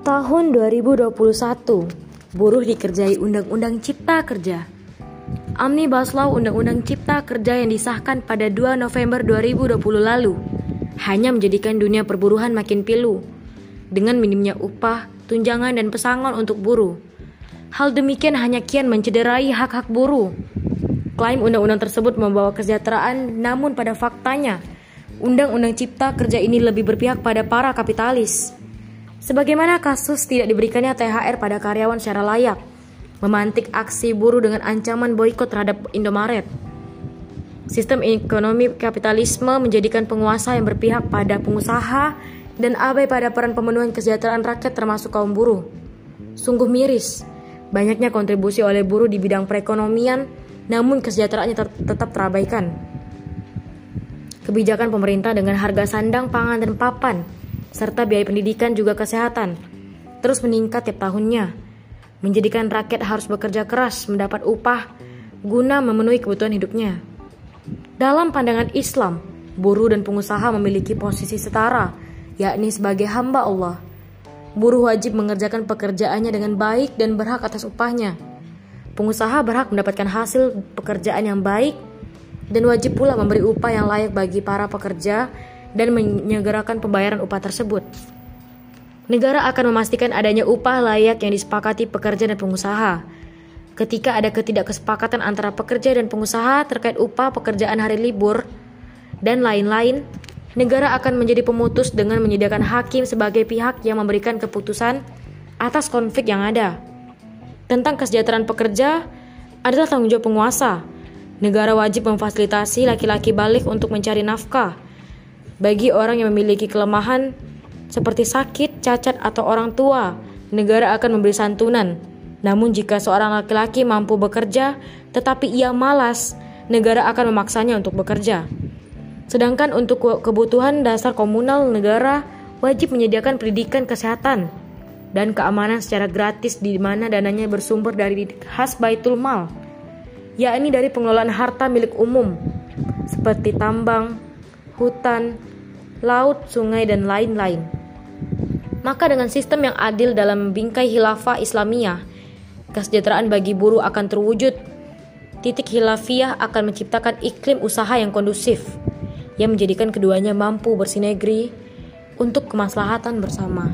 Tahun 2021, buruh dikerjai Undang-Undang Cipta Kerja. Omnibus Law Undang-Undang Cipta Kerja yang disahkan pada 2 November 2020 lalu hanya menjadikan dunia perburuhan makin pilu dengan minimnya upah, tunjangan, dan pesangon untuk buruh. Hal demikian hanya kian mencederai hak-hak buruh. Klaim undang-undang tersebut membawa kesejahteraan, namun pada faktanya, undang-undang cipta kerja ini lebih berpihak pada para kapitalis. Sebagaimana kasus tidak diberikannya THR pada karyawan secara layak, memantik aksi buruh dengan ancaman boykot terhadap Indomaret. Sistem ekonomi kapitalisme menjadikan penguasa yang berpihak pada pengusaha dan abai pada peran pemenuhan kesejahteraan rakyat termasuk kaum buruh. Sungguh miris, banyaknya kontribusi oleh buruh di bidang perekonomian, namun kesejahteraannya ter tetap terabaikan. Kebijakan pemerintah dengan harga sandang, pangan, dan papan serta biaya pendidikan juga kesehatan terus meningkat tiap tahunnya, menjadikan rakyat harus bekerja keras mendapat upah guna memenuhi kebutuhan hidupnya. Dalam pandangan Islam, buruh dan pengusaha memiliki posisi setara, yakni sebagai hamba Allah. Buruh wajib mengerjakan pekerjaannya dengan baik dan berhak atas upahnya. Pengusaha berhak mendapatkan hasil pekerjaan yang baik dan wajib pula memberi upah yang layak bagi para pekerja dan menyegerakan pembayaran upah tersebut. Negara akan memastikan adanya upah layak yang disepakati pekerja dan pengusaha. Ketika ada ketidakkesepakatan antara pekerja dan pengusaha terkait upah pekerjaan hari libur dan lain-lain, negara akan menjadi pemutus dengan menyediakan hakim sebagai pihak yang memberikan keputusan atas konflik yang ada. Tentang kesejahteraan pekerja adalah tanggung jawab penguasa. Negara wajib memfasilitasi laki-laki balik untuk mencari nafkah bagi orang yang memiliki kelemahan seperti sakit, cacat, atau orang tua, negara akan memberi santunan. Namun jika seorang laki-laki mampu bekerja tetapi ia malas, negara akan memaksanya untuk bekerja. Sedangkan untuk kebutuhan dasar komunal, negara wajib menyediakan pendidikan kesehatan dan keamanan secara gratis di mana dananya bersumber dari khas baitul mal, yakni dari pengelolaan harta milik umum seperti tambang, hutan, laut, sungai, dan lain-lain. Maka dengan sistem yang adil dalam bingkai hilafah Islamiyah, kesejahteraan bagi buruh akan terwujud. Titik hilafiyah akan menciptakan iklim usaha yang kondusif, yang menjadikan keduanya mampu bersinergi untuk kemaslahatan bersama.